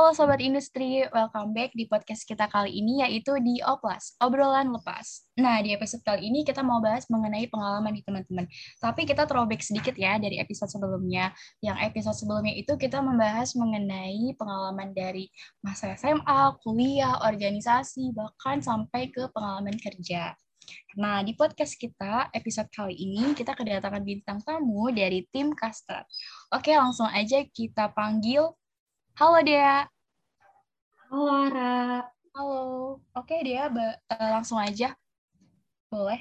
Halo Sobat Industri, welcome back di podcast kita kali ini yaitu di Oplas, obrolan lepas. Nah, di episode kali ini kita mau bahas mengenai pengalaman di teman-teman. Tapi kita throwback sedikit ya dari episode sebelumnya. Yang episode sebelumnya itu kita membahas mengenai pengalaman dari masa SMA, kuliah, organisasi, bahkan sampai ke pengalaman kerja. Nah, di podcast kita, episode kali ini, kita kedatangan bintang tamu dari tim Kastrat. Oke, langsung aja kita panggil Halo Dea. Halo Ara. Halo. Oke Dea, uh, langsung aja. Boleh?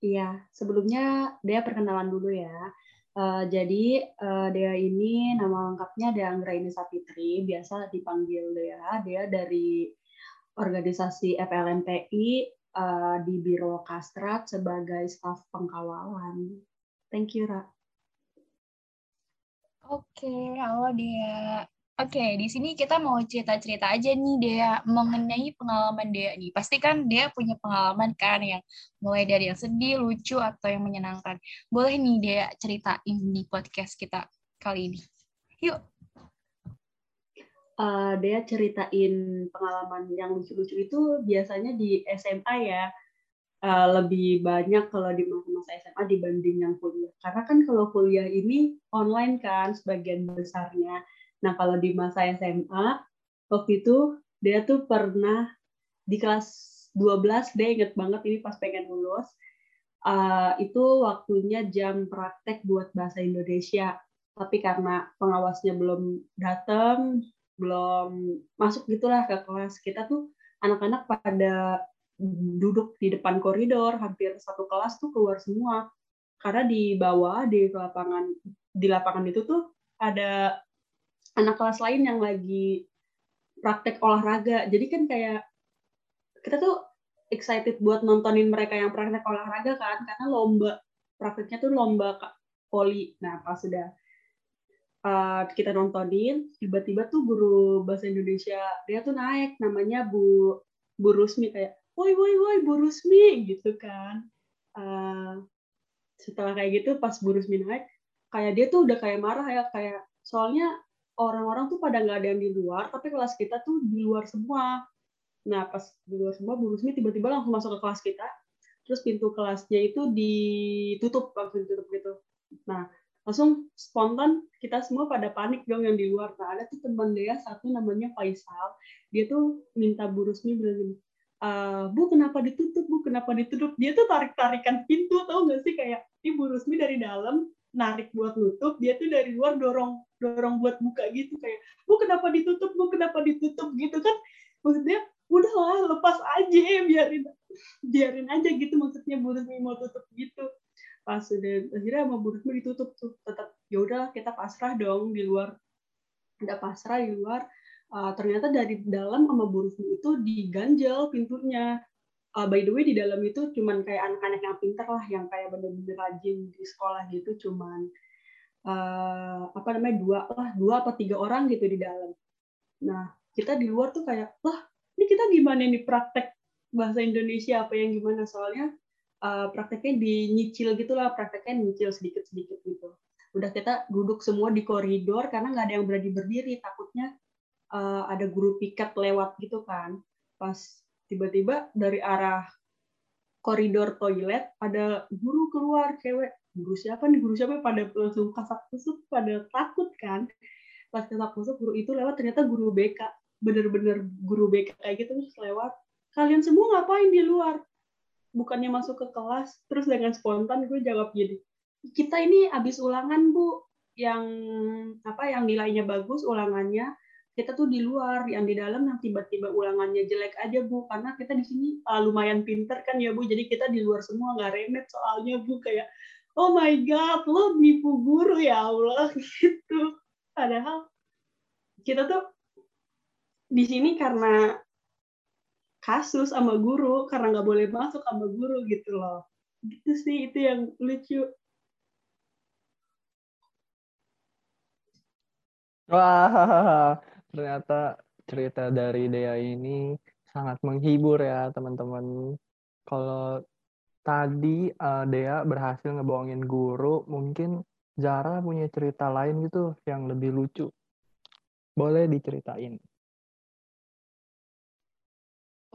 Iya, sebelumnya Dea perkenalan dulu ya. Uh, jadi uh, Dea ini nama lengkapnya Dea Anggraini Sapitri, biasa dipanggil Dea. Dea dari organisasi FLMPI uh, di Biro Kastrat sebagai staf pengkawalan. Thank you, Ra. Oke, halo Dea. Oke, di sini kita mau cerita-cerita aja nih Dea mengenai pengalaman Dea nih. Pasti kan Dea punya pengalaman kan yang mulai dari yang sedih, lucu atau yang menyenangkan. Boleh nih Dea ceritain di podcast kita kali ini. Yuk. Uh, Dea ceritain pengalaman yang lucu-lucu itu biasanya di SMA ya. Uh, lebih banyak kalau di masa-masa SMA dibanding yang kuliah. Karena kan kalau kuliah ini online kan sebagian besarnya Nah, kalau di masa SMA, waktu itu dia tuh pernah di kelas 12, dia inget banget ini pas pengen lulus, uh, itu waktunya jam praktek buat bahasa Indonesia. Tapi karena pengawasnya belum datang, belum masuk gitulah ke kelas, kita tuh anak-anak pada duduk di depan koridor, hampir satu kelas tuh keluar semua. Karena di bawah di lapangan di lapangan itu tuh ada anak kelas lain yang lagi praktek olahraga. Jadi kan kayak kita tuh excited buat nontonin mereka yang praktek olahraga kan, karena lomba prakteknya tuh lomba poli. Nah pas sudah uh, kita nontonin, tiba-tiba tuh guru bahasa Indonesia dia tuh naik, namanya Bu Bu Rusmi kayak, woi woi woi Bu Rusmi gitu kan. Uh, setelah kayak gitu pas Bu Rusmi naik, kayak dia tuh udah kayak marah ya kayak soalnya orang-orang tuh pada nggak ada yang di luar, tapi kelas kita tuh di luar semua. Nah, pas di luar semua, Bu Rusmi tiba-tiba langsung masuk ke kelas kita, terus pintu kelasnya itu ditutup, langsung ditutup gitu. Nah, langsung spontan kita semua pada panik dong yang di luar. Nah, ada tuh teman dia satu namanya Faisal, dia tuh minta Bu Rusmi bilang gini, Uh, bu kenapa ditutup bu kenapa ditutup dia tuh tarik tarikan pintu tau gak sih kayak ini Bu dari dalam narik buat nutup dia tuh dari luar dorong dorong buat buka gitu kayak bu kenapa ditutup? Bu kenapa ditutup? Gitu kan. Maksudnya udahlah lepas aja biarin biarin aja gitu maksudnya Bu Rusmi mau tutup gitu. Pas sudah akhirnya sama Bu Rusmi ditutup tuh tetap ya udah kita pasrah dong di luar. Udah pasrah di luar uh, ternyata dari dalam sama Bu Rusmi itu diganjel pintunya uh, by the way di dalam itu cuman kayak anak-anak yang pinter lah yang kayak bener-bener rajin di sekolah gitu cuman uh, apa namanya dua lah dua atau tiga orang gitu di dalam. Nah kita di luar tuh kayak lah ini kita gimana nih praktek bahasa Indonesia apa yang gimana soalnya uh, prakteknya dinyicil gitulah prakteknya nyicil sedikit sedikit gitu. Udah kita duduk semua di koridor karena nggak ada yang berani berdiri takutnya uh, ada guru piket lewat gitu kan. Pas tiba-tiba dari arah koridor toilet ada guru keluar cewek. Guru siapa nih? Guru siapa? Pada langsung kasak kusuk pada takut kan? Pas kasak kusuk guru itu lewat ternyata guru BK bener-bener guru BK kayak gitu terus lewat. Kalian semua ngapain di luar? Bukannya masuk ke kelas terus dengan spontan gue jawab gini kita ini habis ulangan bu. Yang apa yang nilainya bagus ulangannya kita tuh di luar yang di dalam yang tiba-tiba ulangannya jelek aja bu. Karena kita di sini uh, lumayan pinter kan ya bu. Jadi kita di luar semua nggak remet soalnya bu. Kayak oh my god lo nipu guru ya Allah gitu. Padahal kita tuh di sini karena kasus sama guru karena nggak boleh masuk sama guru gitu loh. Gitu sih itu yang lucu. Wah ternyata cerita dari Dea ini sangat menghibur ya teman-teman kalau tadi uh, Dea berhasil ngebohongin guru, mungkin Zara punya cerita lain gitu yang lebih lucu. Boleh diceritain.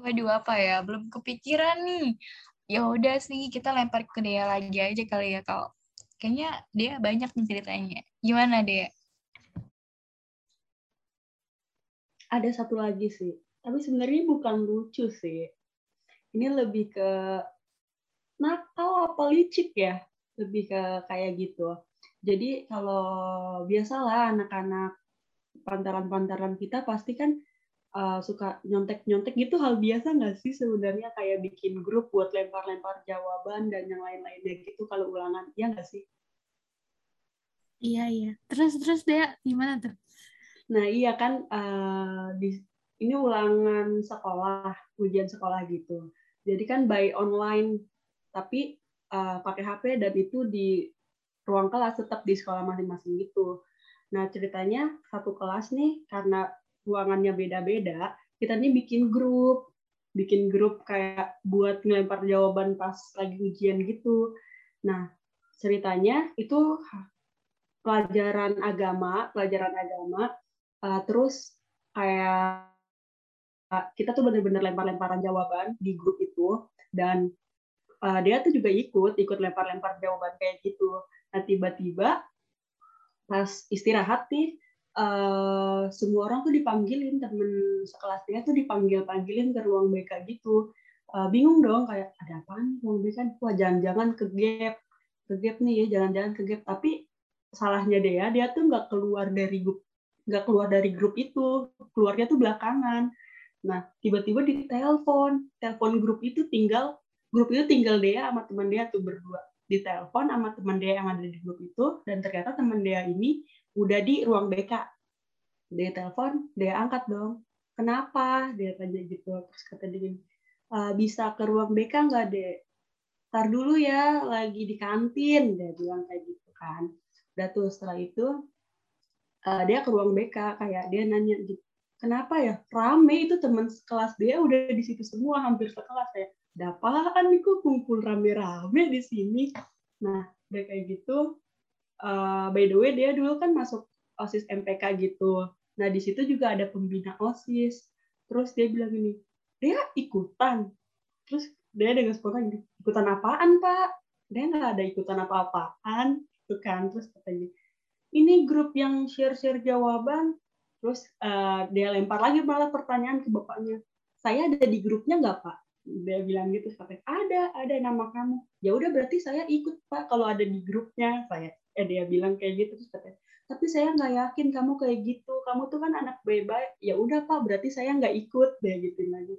Waduh apa ya? Belum kepikiran nih. Ya udah sih kita lempar ke dia lagi aja kali ya kalau kayaknya dia banyak nih ceritanya. Gimana dia? Ada satu lagi sih, tapi sebenarnya bukan lucu sih. Ini lebih ke nakal apa licik ya, lebih ke kayak gitu. Jadi kalau biasalah anak-anak pantaran-pantaran kita pasti kan uh, suka nyontek-nyontek gitu hal biasa nggak sih sebenarnya kayak bikin grup buat lempar-lempar jawaban dan yang lain-lainnya gitu kalau ulangan, ya nggak sih? Iya iya. Terus terus dia gimana tuh? Nah iya kan uh, di, ini ulangan sekolah, ujian sekolah gitu. Jadi kan by online, tapi uh, pakai HP dan itu di ruang kelas tetap di sekolah masing-masing gitu. Nah ceritanya satu kelas nih karena ruangannya beda-beda, kita nih bikin grup, bikin grup kayak buat ngelempar jawaban pas lagi ujian gitu. Nah, ceritanya itu pelajaran agama, pelajaran agama, uh, terus kayak kita tuh bener-bener lempar-lemparan jawaban di grup itu dan uh, dia tuh juga ikut ikut lempar-lempar jawaban kayak gitu. Nah tiba-tiba pas istirahat nih uh, semua orang tuh dipanggilin temen sekelas dia tuh dipanggil-panggilin ke ruang BK gitu. Uh, bingung dong kayak ada apa nih ruang BK wah jangan-jangan ke gap ke gap nih ya jangan-jangan ke gap. Tapi salahnya dia dia tuh nggak keluar dari grup nggak keluar dari grup itu keluarnya tuh belakangan. Nah tiba-tiba di telepon telepon grup itu tinggal grup itu tinggal dia sama teman dia tuh berdua. Di telepon sama teman dia yang ada di grup itu dan ternyata teman dia ini udah di ruang BK dia telepon dia angkat dong. Kenapa? Dia tanya gitu. Terus kata dia e, bisa ke ruang BK nggak deh tar dulu ya lagi di kantin dia bilang kayak gitu kan. Udah tuh setelah itu uh, dia ke ruang BK kayak dia nanya gitu kenapa ya? Rame itu teman kelas dia udah di situ semua hampir sekelas ya ada apaan nih kok kumpul rame-rame di sini? Nah udah kayak gitu uh, by the way dia dulu kan masuk osis MPK gitu. Nah di situ juga ada pembina osis. Terus dia bilang gini dia ikutan. Terus dia dengan spontan ikutan apaan pak? Dia nggak ada ikutan apa-apaan itu kan. Terus katanya ini grup yang share-share jawaban terus uh, dia lempar lagi malah pertanyaan ke bapaknya. Saya ada di grupnya nggak pak? Dia bilang gitu sampai ada ada nama kamu. Ya udah berarti saya ikut pak kalau ada di grupnya. Saya eh dia bilang kayak gitu terus katanya tapi saya nggak yakin kamu kayak gitu. Kamu tuh kan anak baik-baik. Ya udah pak berarti saya nggak ikut. Dia gitu lagi.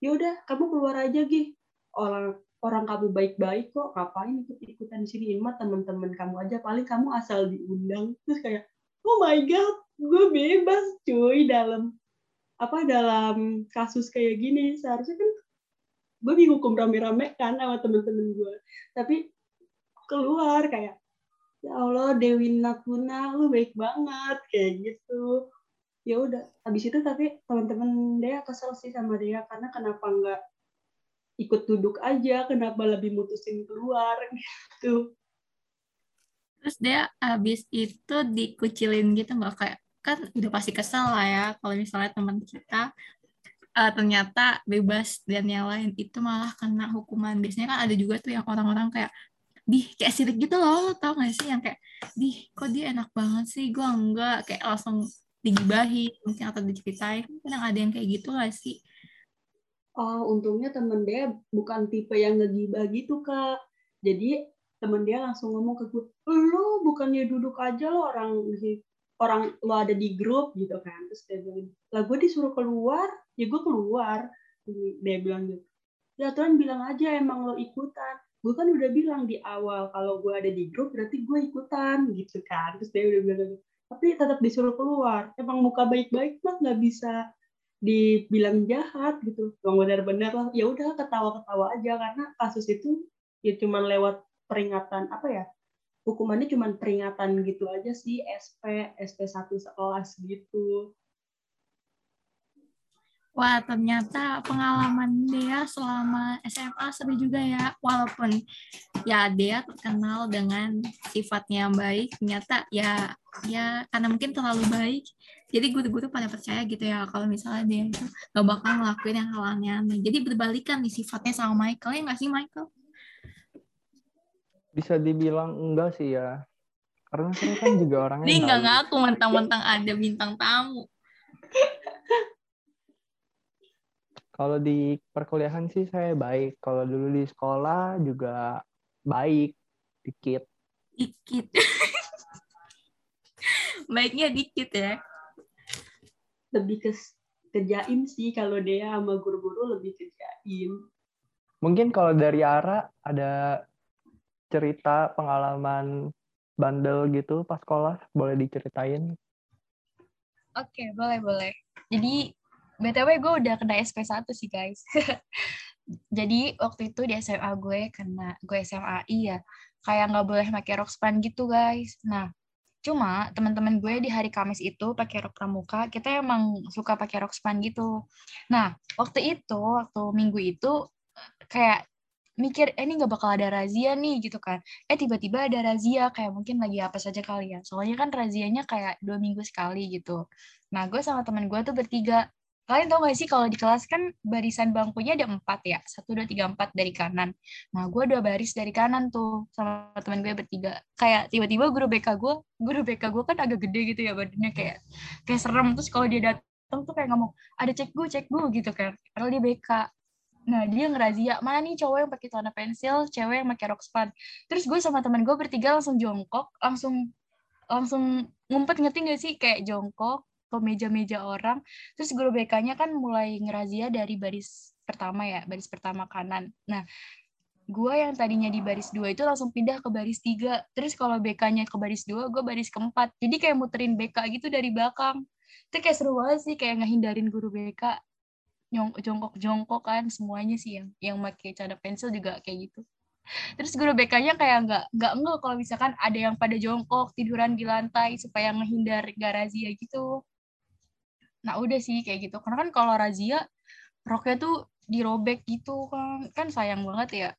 Ya udah kamu keluar aja gih orang orang kamu baik-baik kok ngapain ikut ikutan di sini? Ini mah teman-teman kamu aja paling kamu asal diundang. Terus kayak oh my god gue bebas cuy dalam apa dalam kasus kayak gini. Seharusnya kan gue dihukum rame-rame kan sama temen-temen gue. Tapi keluar kayak ya Allah Dewi Natuna lu baik banget kayak gitu. Ya udah habis itu tapi teman-teman dia kesel sih sama dia karena kenapa nggak ikut duduk aja kenapa lebih mutusin keluar gitu. Terus dia habis itu dikucilin gitu nggak? Kayak kan udah pasti kesel lah ya kalau misalnya teman kita uh, ternyata bebas dan yang lain itu malah kena hukuman. Biasanya kan ada juga tuh yang orang-orang kayak di kayak sirik gitu loh tau gak sih? Yang kayak di kok dia enak banget sih? Gue enggak. Kayak langsung digibahi mungkin atau diceritain. Kadang ada yang kayak gitu gak sih oh untungnya temen dia bukan tipe yang ngegibah gitu kak. Jadi temen dia langsung ngomong ke gue lu bukannya duduk aja lo orang orang lo ada di grup gitu kan. Terus dia bilang lah gue disuruh keluar. Ya gue keluar. Dia bilang gitu. Ya Tuhan bilang aja emang lo ikutan. Gue kan udah bilang di awal kalau gue ada di grup berarti gue ikutan gitu kan. Terus dia udah bilang gitu. tapi tetap disuruh keluar. Emang muka baik-baik mah nggak bisa dibilang jahat gitu. Bang benar-benar lah. Ya udah ketawa-ketawa aja. Karena kasus itu ya cuma lewat peringatan apa ya hukumannya cuma peringatan gitu aja sih. SP SP satu sekelas gitu. Wah, ternyata pengalaman dia selama SMA seru juga ya. Walaupun ya dia terkenal dengan sifatnya baik, ternyata ya ya karena mungkin terlalu baik, jadi guru-guru pada percaya gitu ya kalau misalnya dia itu gak bakal ngelakuin yang hal aneh-aneh jadi berbalikan nih sifatnya sama Michael ya nggak sih Michael Bisa dibilang enggak sih ya. Karena saya kan juga orangnya dia nggak ngaku mentang-mentang ada bintang tamu Kalau di perkuliahan sih saya baik. Kalau dulu di sekolah juga baik dikit. dikit baiknya dikit ya Lebih ke ke jaim sih kalau dia sama guru-guru lebih ke jaim. Mungkin kalau dari Ara ada cerita pengalaman bandel gitu pas sekolah boleh diceritain. Oke, boleh, boleh. Jadi, BTW gue udah kena SP1 sih, guys. Jadi, waktu itu di SMA gue, karena gue SMAI ya, kayak nggak boleh pakai rok span gitu, guys. Nah, cuma teman-teman gue di hari Kamis itu pakai rok pramuka, kita emang suka pakai rok span gitu. Nah, waktu itu, waktu minggu itu, kayak mikir, eh, ini nggak bakal ada razia nih, gitu kan. Eh, tiba-tiba ada razia, kayak mungkin lagi apa saja kali ya. Soalnya kan razianya kayak dua minggu sekali gitu. Nah, gue sama teman gue tuh bertiga. Kalian tau gak sih kalau di kelas kan barisan bangkunya ada empat ya. Satu, dua, tiga, empat dari kanan. Nah, gue dua baris dari kanan tuh sama teman gue bertiga. Kayak tiba-tiba guru BK gue, guru BK gue kan agak gede gitu ya badannya kayak kayak serem. Terus kalau dia datang tuh kayak ngomong, ada cek gue, cek gue gitu kan. Padahal dia BK. Nah, dia ngerazia, mana nih cowok yang pakai celana pensil, cewek yang pakai rok span. Terus gue sama teman gue bertiga langsung jongkok, langsung langsung ngumpet ngerti gak sih kayak jongkok ke meja-meja orang. Terus guru BK-nya kan mulai ngerazia dari baris pertama ya, baris pertama kanan. Nah, gue yang tadinya di baris dua itu langsung pindah ke baris tiga. Terus kalau BK-nya ke baris dua, gue baris keempat. Jadi kayak muterin BK gitu dari belakang. Itu kayak seru banget sih, kayak ngehindarin guru BK. Jongkok-jongkok kan semuanya sih yang yang pakai celana pensil juga kayak gitu. Terus guru BK-nya kayak nggak nggak enggak kalau misalkan ada yang pada jongkok tiduran di lantai supaya ngehindar gak razia gitu. Nah udah sih kayak gitu. Karena kan kalau razia roknya tuh dirobek gitu kan, kan sayang banget ya.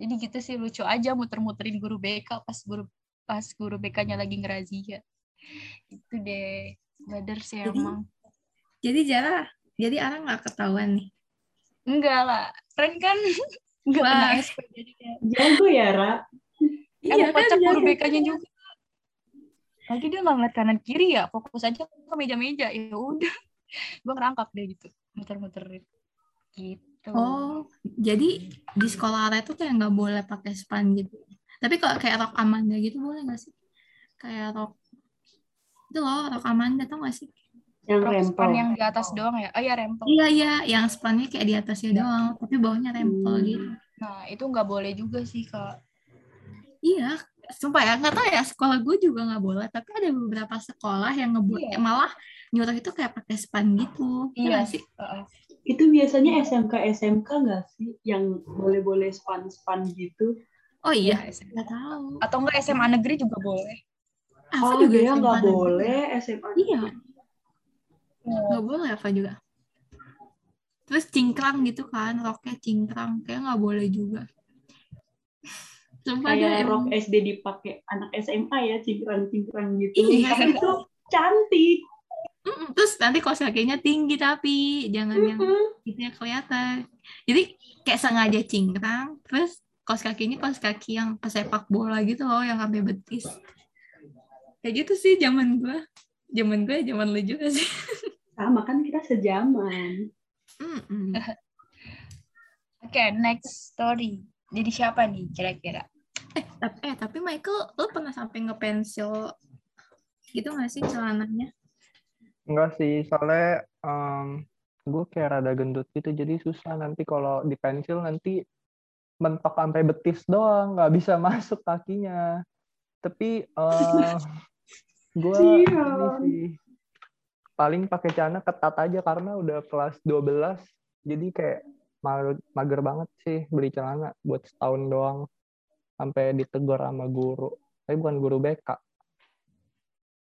Jadi gitu sih lucu aja muter-muterin guru BK pas guru pas guru BK-nya lagi ngerazia. Itu deh. Badar sih Jadi- emang. jadi Jara jadi Ara nggak ketahuan nih Enggak lah. Keren kan? Enggak Wah. kena SP jadi kayak Jago ya, Ra. Emang kocak Jara? guru BK-nya juga. Lagi dia nggak ngeliat kanan kiri ya, fokus aja ke meja-meja. Ya udah, gue ngerangkak deh gitu, muter-muterin. Gitu. Oh, jadi di sekolah Ara itu kayak nggak boleh pakai span gitu. Tapi kok kayak rok Amanda gitu boleh nggak sih? Kayak rok itu loh rok Amanda tau nggak sih? Yang Rok rempel. span yang di atas doang ya? Oh iya rempel. Iya iya, yang spannya kayak di atasnya doang, tapi bawahnya rempel Hmm. gitu. Nah itu nggak boleh juga sih kak. Iya, sumpah ya nggak tahu ya sekolah gue juga nggak boleh, tapi ada beberapa sekolah yang ngebuat Iya. malah nyuruh itu kayak pakai span gitu. Iya nggak sih? Heeh. Itu biasanya SMK SMK nggak sih yang boleh-boleh span-span gitu? Oh iya, nggak tahu. Atau enggak SMA negeri juga boleh. Ava Oh, dia SMA nggak negeri. boleh SMA. Iya, nggak boleh apa juga. Terus cingkrang gitu kan, roknya cingkrang, kayak nggak boleh juga. Sumpah Kayak deh, rok. SD dipakai anak SMA ya, cingkrang-cingkrang gitu. Iya. Tapi itu cantik. Mm-mm, Terus nanti kaos kakinya tinggi tapi jangan yang Mm-mm. itu yang kelihatan. Jadi kayak sengaja cingkrang, terus kaos kakinya kaos kaki yang pesepak bola gitu loh, yang sampai betis. Kayak gitu sih zaman gua. Zaman gue, zaman lu juga sih. Sama kan kita sejaman. Mm-mm. Oke, next story. Jadi siapa nih kira-kira? Eh, tapi, eh, tapi Michael, lu pernah sampai ngepensil gitu gak sih celananya? Enggak sih, soalnya em, gue kayak rada gendut gitu, jadi susah nanti kalau di pensil nanti mentok sampai betis doang, nggak bisa masuk kakinya. Tapi eh gue ini sih paling pakai celana ketat aja karena udah kelas 12, jadi kayak mager, mager banget sih beli celana buat setahun doang sampai ditegur sama guru. Tapi bukan guru BK.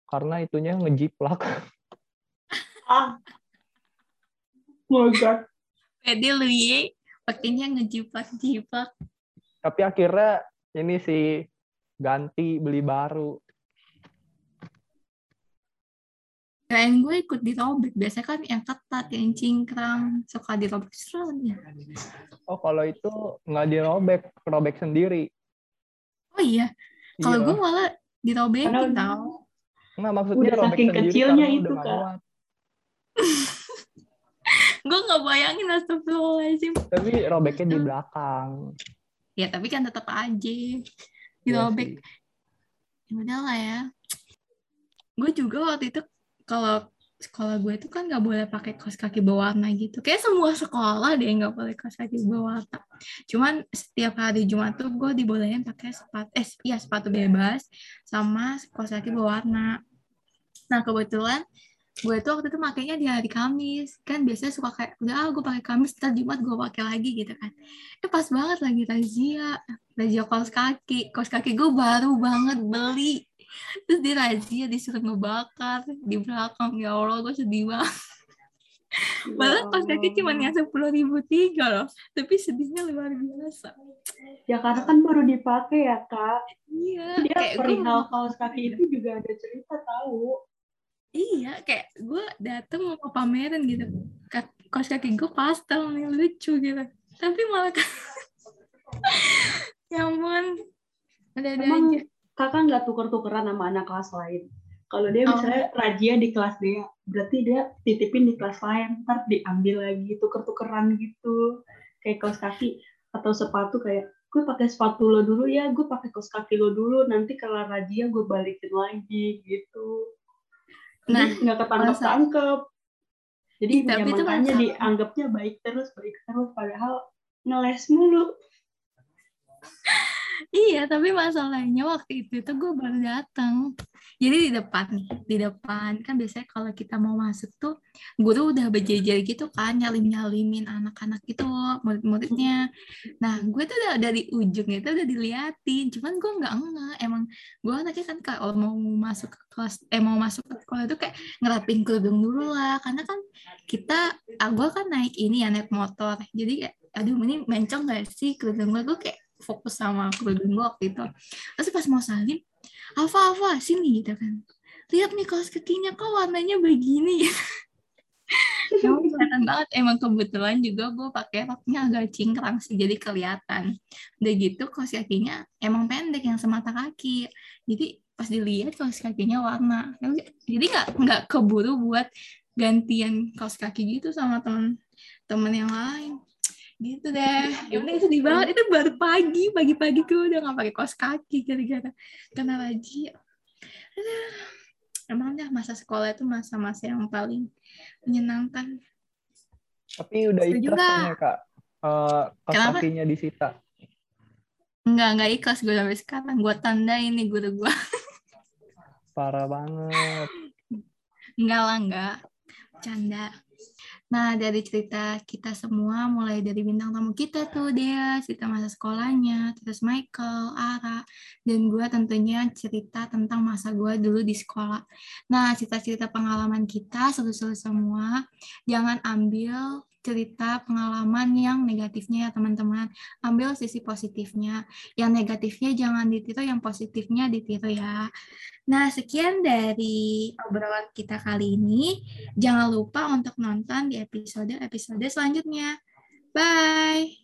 Karena itunya ngejiplak. Ah. Oh God. Pede lu ye, pakainya ngejiplak-jiplak. tapi akhirnya ini sih ganti beli baru kirain gue ikut dirobek biasanya kan yang ketat yang cingkrang suka dirobek ya Oh, kalau itu nggak dirobek, robek sendiri. Oh iya kalau Iya. gue malah dirobekin Karena- tau Nggak, maksudnya Udah saking kecilnya itu, Kak. gue nggak bayangin astagfirullahaladzim Tapi robeknya di belakang. ya tapi kan tetap aja Iya dirobek sih. ya udah lah ya gue juga waktu itu kalau sekolah gue itu kan nggak boleh pakai kaos kaki berwarna gitu. Kayak semua sekolah deh nggak boleh kaos kaki berwarna. Cuman setiap hari Jumat tuh gue dibolehin pakai sepatu eh iya sepatu bebas sama kaos kaki berwarna. Nah kebetulan gue tuh waktu itu makainya di hari Kamis. Kan biasanya suka kayak udah ah gue pakai Kamis ntar Jumat gue pakai lagi gitu kan. Eh pas banget lagi razia razia kaos kaki. Kaos kaki gue baru banget beli terus di razia disuruh ngebakar di belakang. Ya Allah gue sedih banget. Padahal kaos kaki cuma yang sepuluh ribu tiga loh. Tapi sedihnya luar biasa. Ya karena kan baru dipakai ya kak. iya Dia kayak gue perihal kaos kaki itu juga ada cerita tahu. iya kayak gue dateng mau pameran gitu. Ka- kaos kaki gue pastel nih lucu gitu. Tapi malah ya ampun. Ada ada Emang aja kakak nggak tuker-tukeran sama anak kelas lain. Kalau dia Oh. misalnya rajia di kelas dia, berarti dia titipin di kelas lain, ntar diambil lagi tuker-tukeran gitu. Kayak kaos kaki atau sepatu kayak gue pakai sepatu lo dulu ya, gue pakai kaos kaki lo dulu, nanti kalau rajia gue balikin lagi gitu. Nah, nggak ketangkep-tangkep. Jadi ya tapi itu makanya dianggapnya baik terus, baik terus, padahal ngeles mulu. Iya, tapi masalahnya waktu itu tuh gue baru datang. Jadi di depan nih, di depan kan biasanya kalau kita mau masuk tuh guru udah berjejer gitu kan, nyalim-nyalimin anak-anak gitu, murid-muridnya. Nah, gue tuh udah dari ujung itu udah diliatin, cuman gue nggak enggak. Emang gue anaknya kan kalau mau masuk ke kelas, eh mau masuk ke sekolah itu kayak ngerapin kerudung dulu lah, karena kan kita, ah, gue kan naik ini ya naik motor, jadi aduh ini mencong gak sih kerudung gue, gue kayak fokus sama kerudung gue waktu itu. Terus pas mau salim, Alfa, Alfa, sini gitu kan. Lihat nih kaos kakinya kok warnanya begini. Kelihatan banget. Emang kebetulan juga gue pakai roknya agak cingkrang sih, jadi kelihatan. Udah gitu kaos kakinya emang pendek yang semata kaki. Jadi pas dilihat kaos kakinya warna. Jadi nggak nggak keburu buat gantian kaos kaki gitu sama temen temen yang lain gitu deh ya udah sedih banget itu baru pagi pagi-pagi gue udah nggak pakai kaos kaki gara-gara kena razia Aduh. emang dah masa sekolah itu masa-masa yang paling menyenangkan Tapi udah ikhlas nggak? kan ya kak? Eh, kaos Kenapa? kakinya disita. nggak nggak ikhlas gue sampai sekarang gue tanda ini guru gue Parah banget. Enggak lah, enggak. Canda. Nah, dari cerita kita semua, mulai dari bintang tamu kita tuh, Dea, cerita masa sekolahnya, terus Michael, Ara, dan gue tentunya cerita tentang masa gue dulu di sekolah. Nah, cerita-cerita pengalaman kita, seru-seru semua. Jangan ambil cerita pengalaman yang negatifnya ya teman-teman. Ambil sisi positifnya. Yang negatifnya jangan ditiru, yang positifnya ditiru ya. Nah, sekian dari obrolan kita kali ini. Jangan lupa untuk nonton di episode-episode selanjutnya. Bye!